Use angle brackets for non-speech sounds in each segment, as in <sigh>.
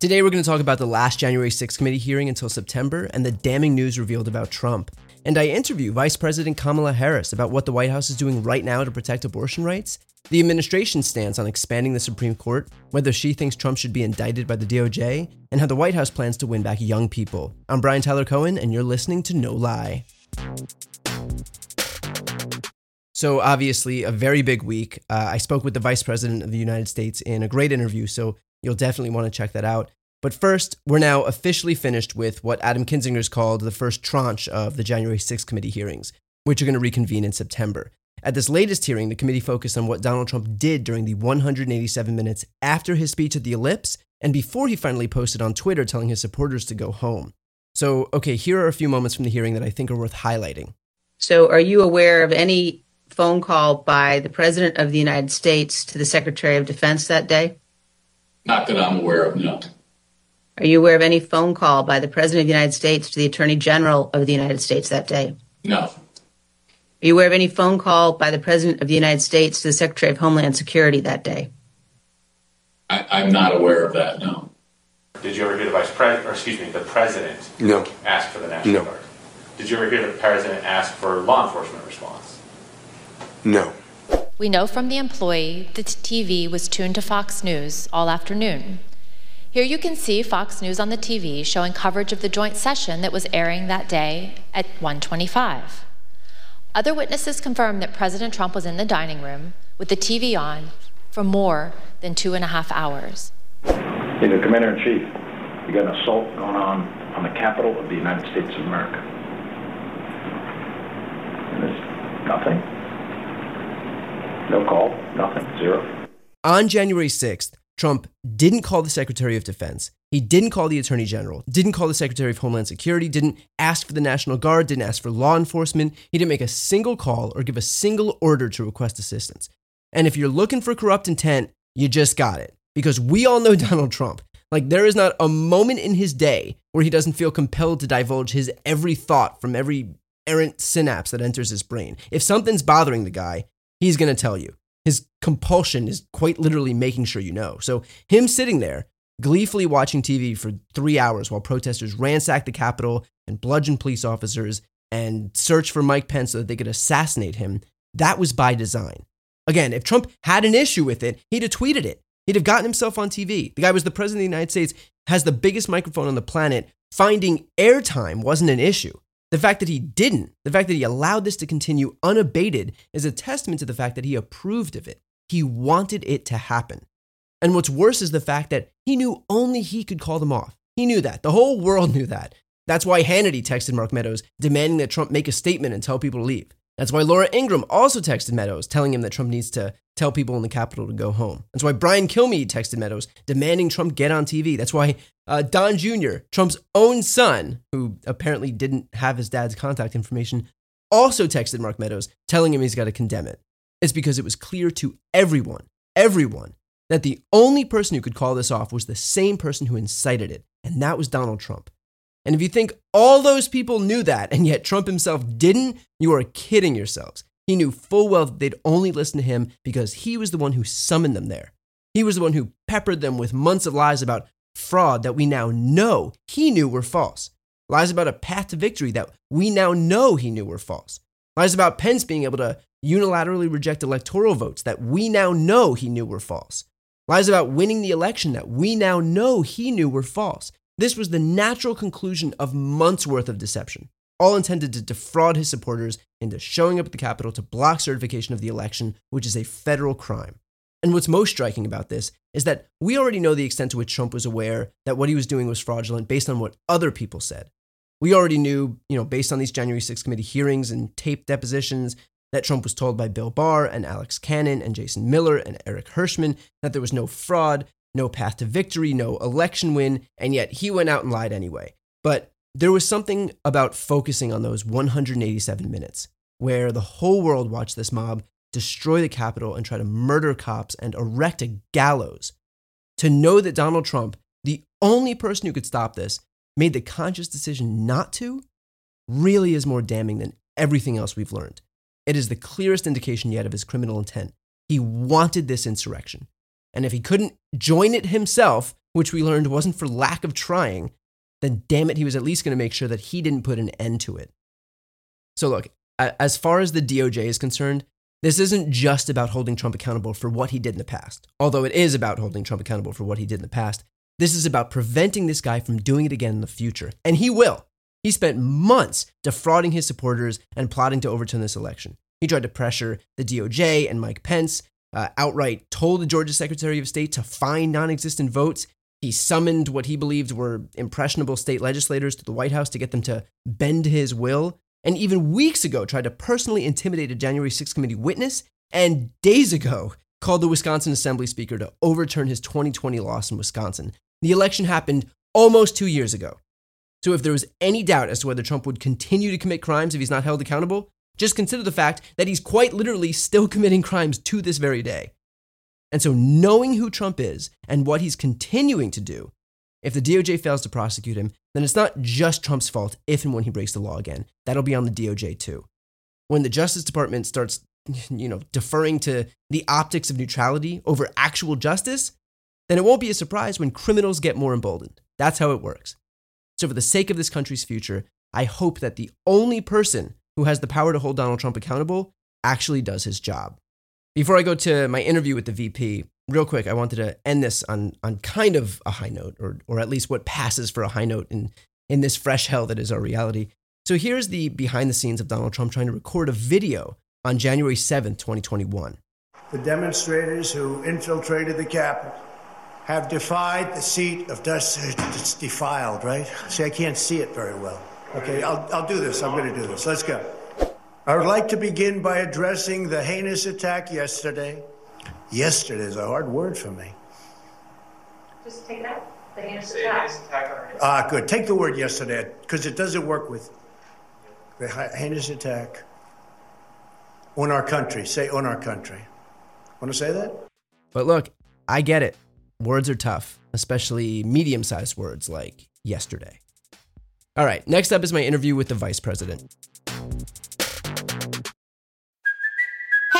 Today, we're going to talk about the last January 6th committee hearing until September and the damning news revealed about Trump. And I interview Vice President Kamala Harris about what the White House is doing right now to protect abortion rights, the administration's stance on expanding the Supreme Court, whether she thinks Trump should be indicted by the DOJ, and how the White House plans to win back young people. I'm Brian Tyler Cohen, and you're listening to No Lie. So, obviously, a very big week. Uh, I spoke with the Vice President of the United States in a great interview, so you'll definitely want to check that out. But first, we're now officially finished with what Adam Kinzinger's called the first tranche of the January 6th committee hearings, which are going to reconvene in September. At this latest hearing, the committee focused on what Donald Trump did during the 187 minutes after his speech at the Ellipse and before he finally posted on Twitter telling his supporters to go home. So, okay, here are a few moments from the hearing that I think are worth highlighting. So, are you aware of any phone call by the President of the United States to the Secretary of Defense that day? Not that I'm aware of, no. Are you aware of any phone call by the President of the United States to the Attorney General of the United States that day? No. Are you aware of any phone call by the President of the United States to the Secretary of Homeland Security that day? I, I'm not aware of that, no. Did you ever hear the vice president, or excuse me, the president No. ask for the National No. Guard? Did you ever hear the president ask for law enforcement response? No. We know from the employee that TV was tuned to Fox News all afternoon. Here you can see Fox News on the TV showing coverage of the joint session that was airing that day at 125. Other witnesses confirmed that President Trump was in the dining room with the TV on for more than two and a half hours. Hey, the Commander in Chief, you got an assault going on on the Capitol of the United States of America. And there's nothing. No call, nothing, zero. On January 6th, Trump didn't call the Secretary of Defense. He didn't call the Attorney General, didn't call the Secretary of Homeland Security, didn't ask for the National Guard, didn't ask for law enforcement. He didn't make a single call or give a single order to request assistance. And if you're looking for corrupt intent, you just got it. Because we all know <laughs> Donald Trump. Like, there is not a moment in his day where he doesn't feel compelled to divulge his every thought from every errant synapse that enters his brain. If something's bothering the guy, he's going to tell you. His compulsion is quite literally making sure you know. So, him sitting there, gleefully watching TV for three hours while protesters ransack the Capitol and bludgeon police officers and search for Mike Pence so that they could assassinate him, that was by design. Again, if Trump had an issue with it, he'd have tweeted it. He'd have gotten himself on TV. The guy was the president of the United States, has the biggest microphone on the planet. Finding airtime wasn't an issue. The fact that he didn't, the fact that he allowed this to continue unabated, is a testament to the fact that he approved of it. He wanted it to happen. And what's worse is the fact that he knew only he could call them off. He knew that. The whole world <laughs> knew that. That's why Hannity texted Mark Meadows demanding that Trump make a statement and tell people to leave. That's why Laura Ingraham also texted Meadows telling him that Trump needs to tell people in the Capitol to go home. That's why Brian Kilmeade texted Meadows demanding Trump get on TV. That's why uh, Don Jr., Trump's own son, who apparently didn't have his dad's contact information, also texted Mark Meadows telling him he's got to condemn it. It's because it was clear to everyone, everyone, that the only person who could call this off was the same person who incited it, and that was Donald Trump. And if you think all those people knew that and yet Trump himself didn't, you are kidding yourselves. He knew full well that they'd only listen to him because he was the one who summoned them there. He was the one who peppered them with months of lies about fraud that we now know he knew were false. Lies about a path to victory that we now know he knew were false. Lies about Pence being able to unilaterally reject electoral votes that we now know he knew were false. Lies about winning the election that we now know he knew were false. This was the natural conclusion of months worth of deception, all intended to defraud his supporters into showing up at the Capitol to block certification of the election, which is a federal crime. And what's most striking about this is that we already know the extent to which Trump was aware that what he was doing was fraudulent based on what other people said. We already knew, you know, based on these January 6th committee hearings and tape depositions, that Trump was told by Bill Barr and Alex Cannon and Jason Miller and Eric Herschmann that there was no fraud, no path to victory, no election win, and yet he went out and lied anyway. But there was something about focusing on those 187 minutes where the whole world watched this mob destroy the Capitol and try to murder cops and erect a gallows. To know that Donald Trump, the only person who could stop this, made the conscious decision not to, really is more damning than everything else we've learned. It is the clearest indication yet of his criminal intent. He wanted this insurrection. And if he couldn't join it himself, which we learned wasn't for lack of trying, then damn it, he was at least going to make sure that he didn't put an end to it. So, look, as far as the DOJ is concerned, this isn't just about holding Trump accountable for what he did in the past, although it is about holding Trump accountable for what he did in the past. This is about preventing this guy from doing it again in the future. And he will. He spent months defrauding his supporters and plotting to overturn this election. He tried to pressure the DOJ and Mike Pence, uh, outright told the Georgia Secretary of State to find non existent votes. He summoned what he believed were impressionable state legislators to the White House to get them to bend his will. And even weeks ago, tried to personally intimidate a January 6th committee witness. And days ago, called the Wisconsin Assembly Speaker to overturn his 2020 loss in Wisconsin. The election happened almost two years ago. So if there was any doubt as to whether Trump would continue to commit crimes if he's not held accountable, just consider the fact that he's quite literally still <laughs> committing crimes to this very day. And so, knowing who Trump is and what he's continuing to do, if the DOJ fails to prosecute him, then it's not just Trump's fault if and when he breaks the law again. That'll be on the DOJ too. When the Justice Department starts, you know, deferring to the optics of neutrality over actual justice, then it won't be a surprise when criminals get more emboldened. That's how it works. So, for the sake of this country's future, I hope that the only person who has the power to hold Donald Trump accountable actually does his job. Before I go to my interview with the VP, real quick, I wanted to end this on, on kind of a high note, or, or at least what passes for a high note in, in this fresh hell that is our reality. So here's the behind the scenes of Donald Trump trying to record a video on January 7th, 2021. The demonstrators who infiltrated the Capitol have defied the seat of dust. It's defiled, right? See, I can't see it very well. Okay, I'll, I'll do this. I'm going to do this. Let's go. I would like to begin by addressing the heinous attack yesterday. Yesterday is a hard word for me. Just take it out. The heinous attack. Ah, good. Take the word yesterday because it doesn't work with the heinous attack on our country. Say on our country. Want to say that? But look, I get it. Words are tough, especially medium sized words like yesterday. All right, next up is my interview with the vice president.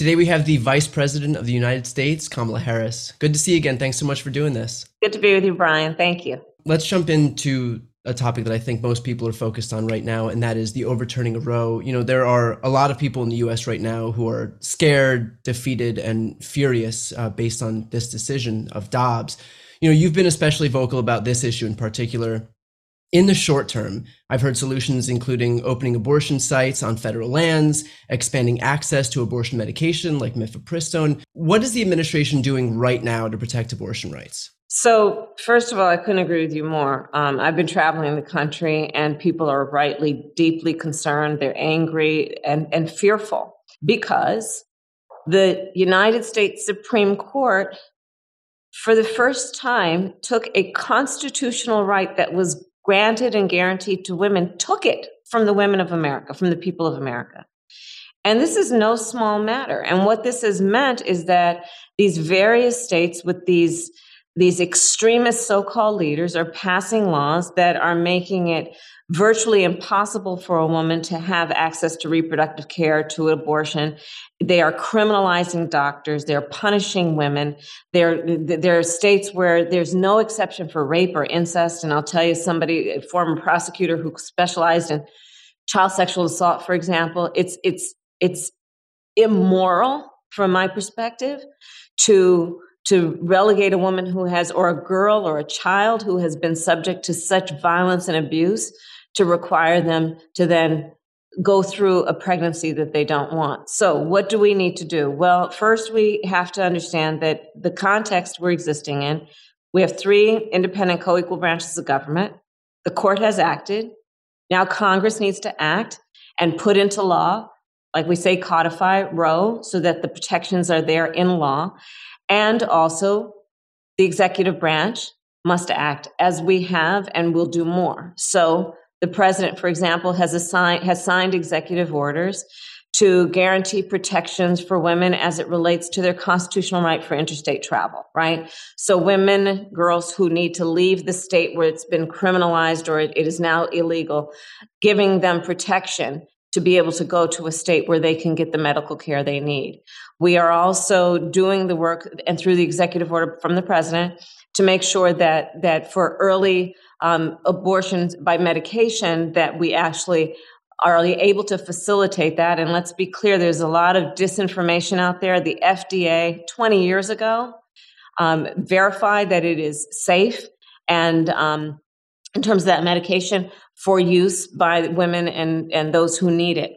Today we have the Vice President of the United States, Kamala Harris. Good to see you again. Thanks so much for doing this. Good to be with you, Brian. Thank you. Let's jump into a topic that I think most people are focused on right now, and that is the overturning of Roe. You know, there are a lot of people in the US right now who are scared, defeated, and furious uh, based on this decision of Dobbs. You know, you've been especially vocal about this issue in particular. In the short term, I've heard solutions including opening abortion sites on federal lands, expanding access to abortion medication like mifepristone. What is the administration doing right now to protect abortion rights? So, first of all, I couldn't agree with you more. Um, I've been traveling the country, and people are rightly deeply concerned. They're angry and, and fearful because the United States Supreme Court, for the first time, took a constitutional right that was granted and guaranteed to women, took it from the women of America, from the people of America. And this is no small matter. And what this has meant is that these various states with these these extremist so-called leaders are passing laws that are making it virtually impossible for a woman to have access to reproductive care to abortion. They are criminalizing doctors. They're punishing women. There there are states where there's no exception for rape or incest. And i'll tell you somebody a former prosecutor who specialized in child sexual assault for example it's it's it's immoral from my perspective to to relegate a woman who has or a girl or a child who has been subject to such violence and abuse to require them to then go through a pregnancy that they don't want. So, what do we need to do? Well, first, we have to understand that the context we're existing in, we have three independent co equal branches of government. The court has acted. Now, Congress needs to act and put into law, like we say, codify Roe so that the protections are there in law. And also, the executive branch must act as we have and will do more. So, the president, for example, has assigned has signed executive orders to guarantee protections for women as it relates to their constitutional right for interstate travel, right? So women, girls who need to leave the state where it's been criminalized or it, is now illegal, giving them protection to be able to go to a state where they can get the medical care they need. We are also doing the work and through the executive order from the president to make sure that that for early um, abortions by medication that we actually are able to facilitate that. And let's be clear, there's a lot of disinformation out there. The FDA 20 years ago um, verified that it is safe and um, in terms of that medication for use by women and, and those who need it.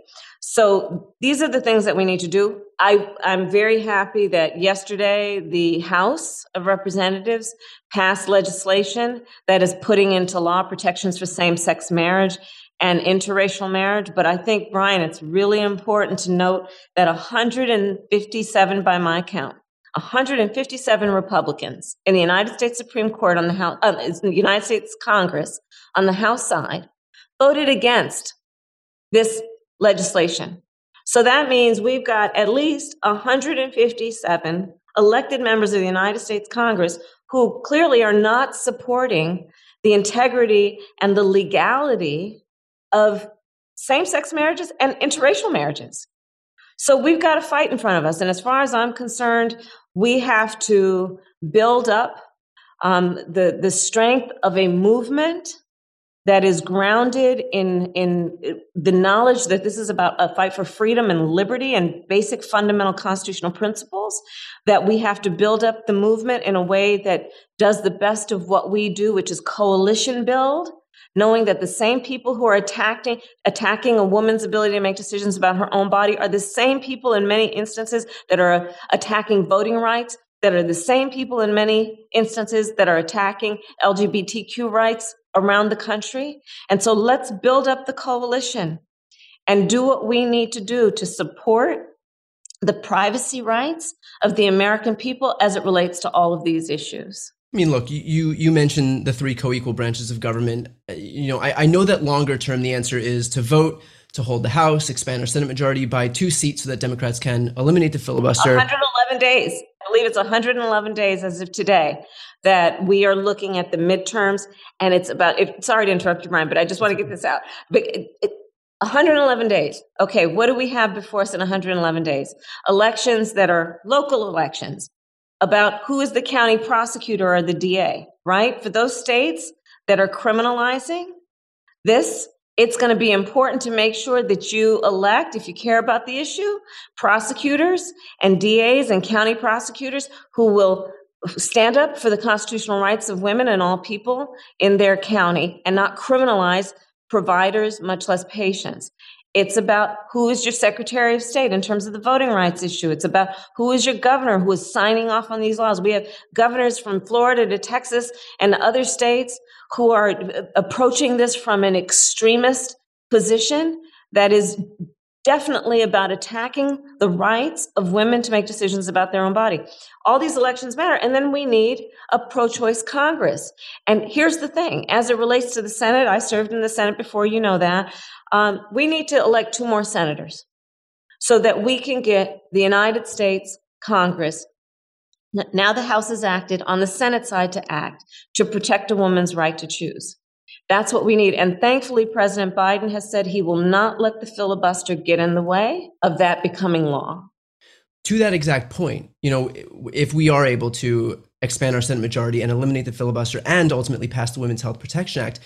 So these are the things that we need to do. I, I'm very happy that yesterday the House of Representatives passed legislation that is putting into law protections for same sex marriage and interracial marriage. But I think, Brian, it's really important to note that 157 by my count, 157 Republicans in the United States Supreme Court on the House, uh, the United States Congress on the House side voted against this legislation. So that means we've got at least 157 elected members of the United States Congress who clearly are not supporting the integrity and the legality of same sex marriages and interracial marriages. So we've got a fight in front of us. And as far as I'm concerned, we have to build up um, the, the strength of a movement that is grounded in in uh, the knowledge that this is about a fight for freedom and liberty and basic fundamental constitutional principles that we have to build up the movement in a way that does the best of what we do which is coalition build knowing that the same people who are attacking attacking a woman's ability to make decisions about her own body are the same people in many instances that are attacking voting rights that are the same people in many instances that are attacking LGBTQ rights around the country. And so let's build up the coalition and do what we need to do to support the privacy rights of the American people as it relates to all of these issues. I mean, look, you you mentioned the three co-equal branches of government. Uh, you know, I, I know that longer term the answer is to vote to hold the House, expand our Senate majority by two seats so that Democrats can eliminate the filibuster. 111 days. Believe it's 111 days as of today that we are looking at the midterms, and it's about. Sorry to interrupt you, Brian, but I just want to get this out. But it, it, 111 days. Okay, what do we have before us in 111 days? Elections that are local elections about who is the county prosecutor or the DA, right? For those states that are criminalizing this, it's going to be important to make sure that you elect, if you care about the issue, prosecutors and DAs and county prosecutors who will stand up for the constitutional rights of women and all people in their county and not criminalize providers, much less patients. It's about who is your Secretary of State in terms of the voting rights issue. It's about who is your governor who is signing off on these laws. We have governors from Florida to Texas and other states who are approaching this from an extremist position that is definitely about attacking the rights of women to make decisions about their own body. All these elections matter. And then we need a pro choice Congress. And here's the thing as it relates to the Senate, I served in the Senate before, you know that. Um, we need to elect two more senators so that we can get the United States Congress. Now the House has acted on the Senate side to act to protect a woman's right to choose. That's what we need. And thankfully, President Biden has said he will not let the filibuster get in the way of that becoming law. To that exact point, you know, if we are able to expand our Senate majority and eliminate the filibuster and ultimately pass the Women's Health Protection Act,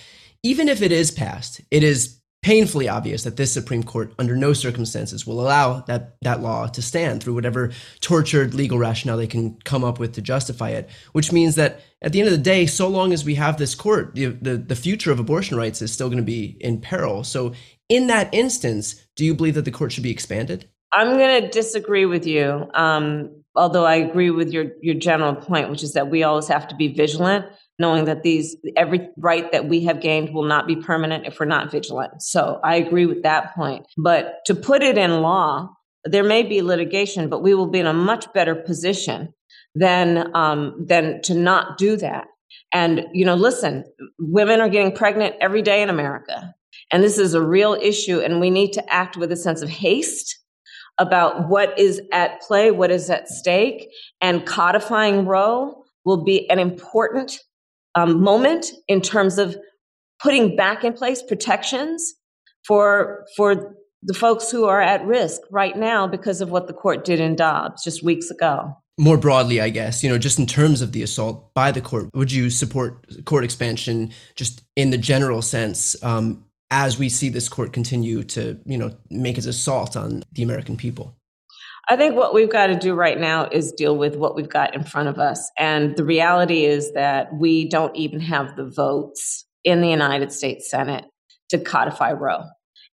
even if it is passed, it is painfully obvious that this Supreme Court, under no circumstances, will allow that, that law to stand through whatever tortured legal rationale they can come up with to justify it. Which means that at the end of the day, so long as we have this court, the, the, the future of abortion rights is still going to be in peril. So, in that instance, do you believe that the court should be expanded? I'm going to disagree with you. Um, although I agree with your your general point, which is that we always have to be vigilant knowing that these every right that we have gained will not be permanent if we're not vigilant. So I agree with that point. But to put it in law, there may be litigation, but we will be in a much better position than um, than to not do that. And you know, listen, women are getting pregnant every day in America, and this is a real issue, and we need to act with a sense of haste about what is at play, what is at stake, and codifying Roe will be an important um, moment in terms of putting back in place protections for for the folks who are at risk right now because of what the court did in Dobbs just weeks ago. More broadly, I guess, you know, just in terms of the assault by the court, would you support court expansion just in the general sense um, as we see this court continue to, you know, make its assault on the American people? I think what we've got to do right now is deal with what we've got in front of us. And the reality is that we don't even have the votes in the United States Senate to codify Roe.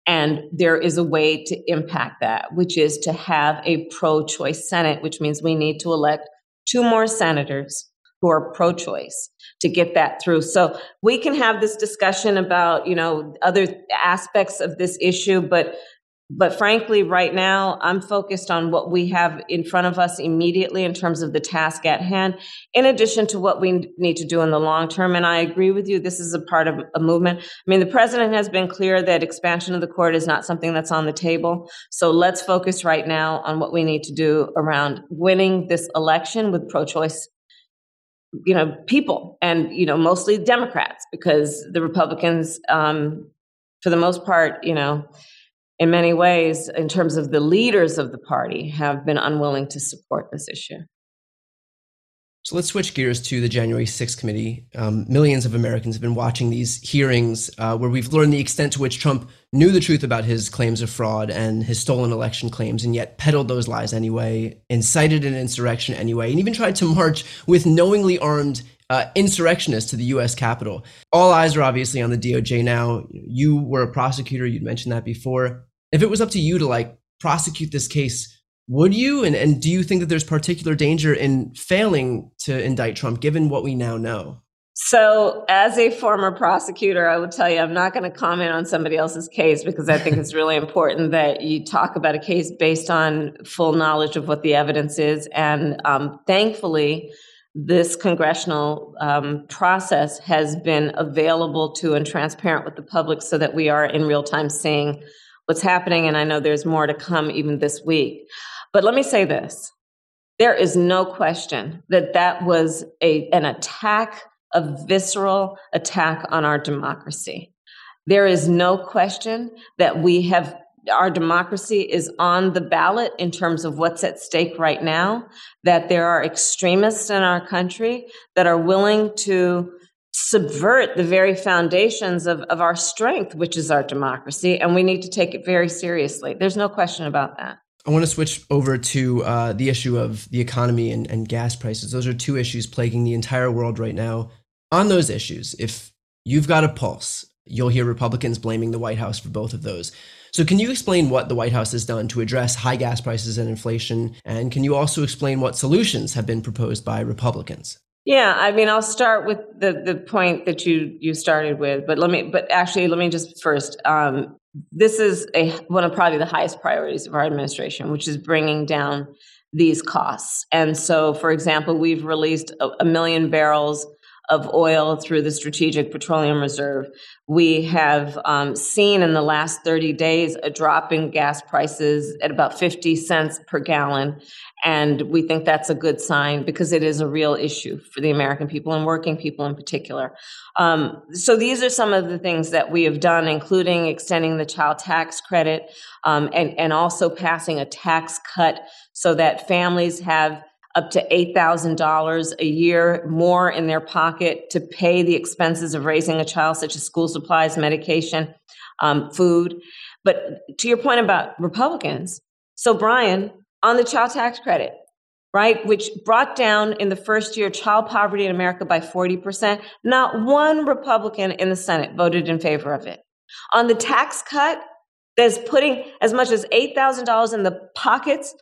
And there is a way to impact that, which is to have a pro choice Senate, which means we need to elect two more senators who are pro choice to get that through. So we can have this discussion about, you know, other aspects of this issue, but but frankly, right now, I'm focused on what we have in front of us immediately in terms of the task at hand, in addition to what we need to do in the long term. And I agree with you, this is a part of a movement. I mean, the president has been clear that expansion of the court is not something that's on the table. So let's focus right now on what we need to do around winning this election with pro choice you know people and you know mostly democrats because the republicans um, for the most part you know in many ways, in terms of the leaders of the party, have been unwilling to support this issue. So let's switch gears to the January 6th committee. Um, millions of Americans have been watching these hearings uh, where we've learned the extent to which Trump knew the truth about his claims of fraud and his stolen election claims, and yet peddled those lies anyway, incited an insurrection anyway, and even tried to march with knowingly armed uh, insurrectionists to the U.S. Capitol. All eyes are obviously on the DOJ now. You were a prosecutor; you'd mentioned that before. If it was up to you to like prosecute this case, would you? And and do you think that there's particular danger in failing to indict Trump, given what we now know? So, as a former prosecutor, I would tell you I'm not going to comment on somebody else's case because I think it's <laughs> really important that you talk about a case based on full knowledge of what the evidence is. And um, thankfully, this congressional um, process has been available to and transparent with the public so that we are in real time seeing what's happening. And I know there's more to come even this week. But let me say this there is no question that that was a, an attack, a visceral attack on our democracy. There is no question that we have our democracy is on the ballot in terms of what's at stake right now, that there are extremists in our country that are willing to subvert the very foundations of, of our strength, which is our democracy, and we need to take it very seriously. There's no question about that. I want to switch over to uh, the issue of the economy and, and gas prices. Those are two issues plaguing the entire world right now. On those issues, if you've got a pulse You'll hear Republicans blaming the White House for both of those. So, can you explain what the White House has done to address high gas prices and inflation? And can you also explain what solutions have been proposed by Republicans? Yeah, I mean, I'll start with the the point that you you started with, but let me, but actually, let me just first. Um, this is a one of probably the highest priorities of our administration, which is bringing down these costs. And so, for example, we've released a, a million barrels of oil through the Strategic Petroleum Reserve. We have um, seen in the last 30 days a drop in gas prices at about 50 cents per gallon. And we think that's a good sign because it is a real issue for the American people and working people in particular. Um, so these are some of the things that we have done, including extending the child tax credit um, and, and also passing a tax cut so that families have up to $8,000 a year more in their pocket to pay the expenses of raising a child, such as school supplies, medication, um, food. But to your point about Republicans, so Brian, on the child tax credit, right, which brought down in the first year child poverty in America by 40%, not one Republican in the Senate voted in favor of it. On the tax cut, that's putting as much as $8,000 in the pockets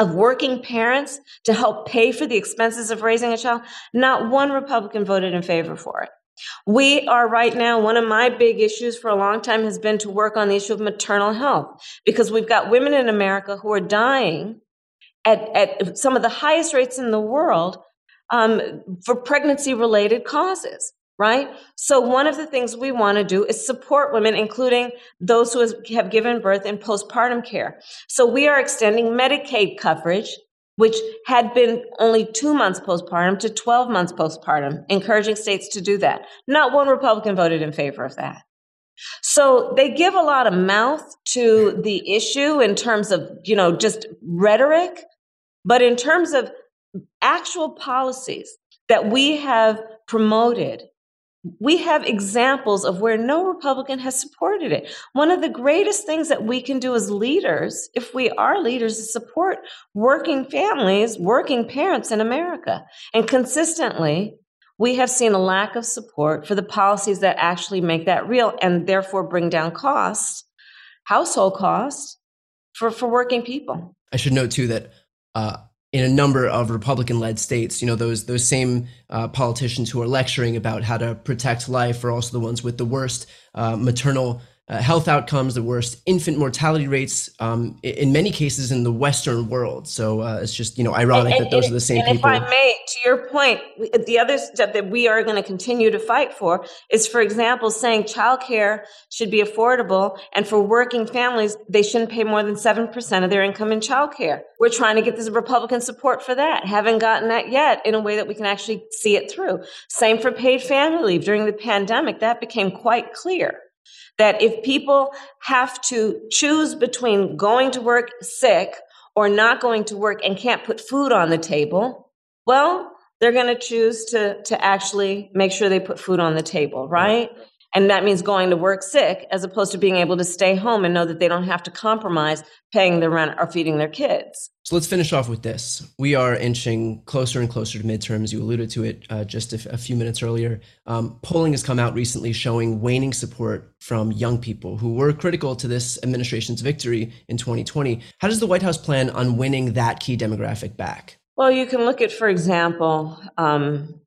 of working parents to help pay for the expenses of raising a child, not one Republican voted in favor for it. We are right now, one of my big issues for a long time has been to work on the issue of maternal health because we've got women in America who are dying at, at some of the highest rates in the world um, for pregnancy related causes right? So, one of the things we want to do is support women, including those who have given birth in postpartum care. So, we are extending Medicaid coverage, which had been only two months postpartum, to 12 months postpartum, encouraging states to do that. Not one Republican voted in favor of that. So they give a lot of mouth to the issue in terms of, you know, just rhetoric, but in terms of actual policies that we have promoted we have examples of where no Republican has supported it. One of the greatest things that we can do as leaders, if we are leaders, is support working families, working parents in America. And consistently, we have seen a lack of support for the policies that actually make that real and therefore bring down costs, household costs for, for working people. I should note too that uh, in a number of Republican-led states, you know, those those same uh, politicians who are lecturing about how to protect life are also the ones with the worst uh, maternal uh, health outcomes, the worst infant mortality rates, um, in many cases in the Western world. So uh, it's just you know ironic and, that those and, are the same people. and people. If I may, to your point, the other step that we are going to continue to fight for is, for example, saying childcare should be affordable, and for working families, they shouldn't pay more than seven percent of their income in childcare. We're trying to get this Republican support for that. Haven't gotten that yet in a way that we can actually see it through. Same for paid family leave during the pandemic. That became quite clear that if people have to choose between going to work sick or not going to work and can't put food on the table, well, they're going to choose to to actually make sure they put food on the table, right? And that means going to work sick as opposed to being able to stay home and know that they don't have to compromise paying their rent or feeding their kids. So let's finish off with this. We are inching closer and closer to midterms. You alluded to it uh, just a, f- a few minutes earlier. Um, polling has come out recently showing waning support from young people who were critical to this administration's victory in 2020. How does the White House plan on winning that key demographic back? Well, you can look at, for example, um,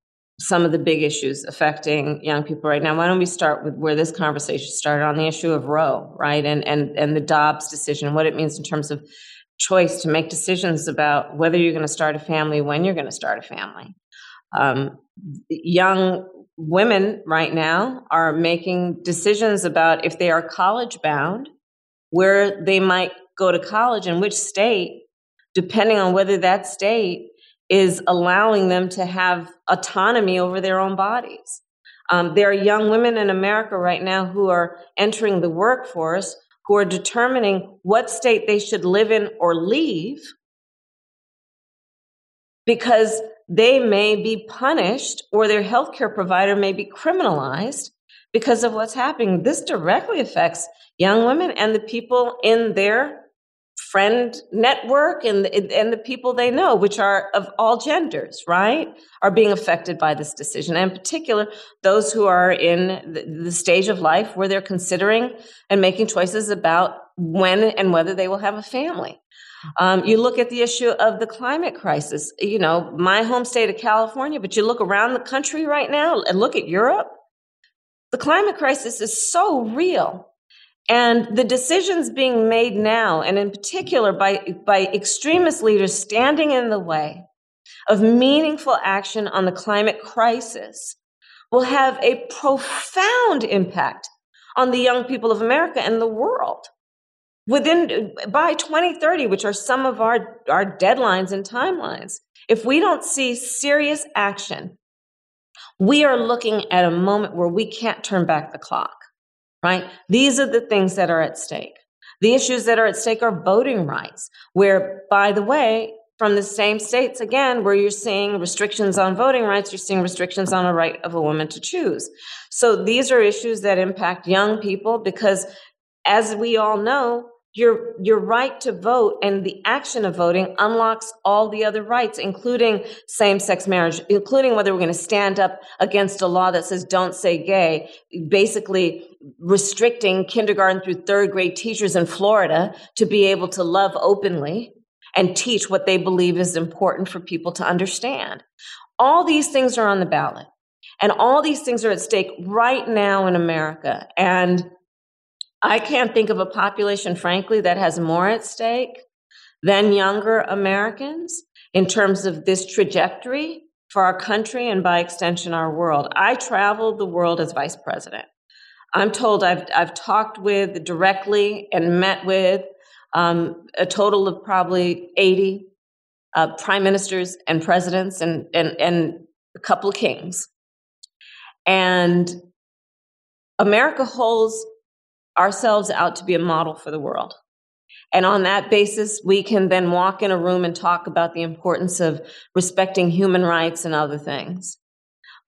some of the big issues affecting young people right now. Why don't we start with where this conversation started on the issue of Roe, right? And and and the Dobbs decision, what it means in terms of choice to make decisions about whether you're going to start a family, when you're going to start a family. Um, young women right now are making decisions about if they are college bound, where they might go to college and which state, depending on whether that state is allowing them to have autonomy over their own bodies. Um, there are young women in America right now who are entering the workforce who are determining what state they should live in or leave because they may be punished or their healthcare provider may be criminalized because of what's happening. This directly affects young women and the people in their friend network and and the people they know which are of all genders right are being affected by this decision. And in particular those who are in the, stage of life where they're considering and making choices about when and whether they will have a family. Um, you look at the issue of the climate crisis. You know my home state of california but you look around the country right now and look at europe the climate crisis is so real and the decisions being made now, and in particular by, by extremist leaders standing in the way of meaningful action on the climate crisis, will have a profound impact on the young people of America and the world. Within by 2030, which are some of our, our deadlines and timelines, if we don't see serious action, we are looking at a moment where we can't turn back the clock right? These are the things that are at stake. The issues that are at stake are voting rights, where, by the way, from the same states again, where you're seeing restrictions on voting rights, you're seeing restrictions on the right of a woman to choose. So these are issues that impact young people because, as we all know, your your right to vote and the action of voting unlocks all the other rights including same-sex marriage including whether we're going to stand up against a law that says don't say gay basically restricting kindergarten through third grade teachers in Florida to be able to love openly and teach what they believe is important for people to understand. All these things are on the ballot and all these things are at stake right now in America and I can't think of a population, frankly, that has more at stake than younger Americans in terms of this trajectory for our country and by extension our world. I traveled the world as vice president. I'm told I've, I've talked with directly and met with um, a total of probably 80 uh, prime ministers and presidents and, and, and a couple of kings. And America holds ourselves out to be a model for the world. And on that basis, we can then walk in a room and talk about the importance of respecting human rights and other things.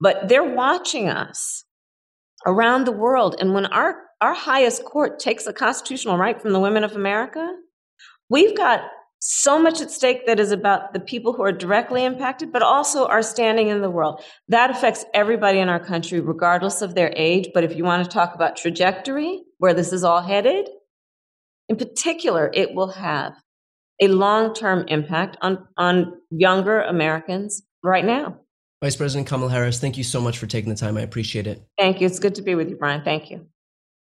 But they're watching us around the world. And when our, our highest court takes a constitutional right from the women of America, we've got so much at stake that is about the people who are directly impacted, but also our standing in the world. That affects everybody in our country, regardless of their age. But if you want to talk about trajectory, where this is all headed, in particular, it will have a long term impact on, on younger Americans right now. Vice President Kamala Harris, thank you so much for taking the time. I appreciate it. Thank you. It's good to be with you, Brian. Thank you.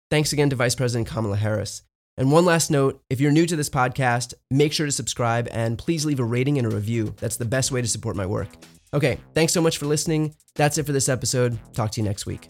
Thanks again to Vice President Kamala Harris. And one last note if you're new to this podcast, make sure to subscribe and please leave a rating and a review. That's the best way to support my work. Okay, thanks so much for listening. That's it for this episode. Talk to you next week.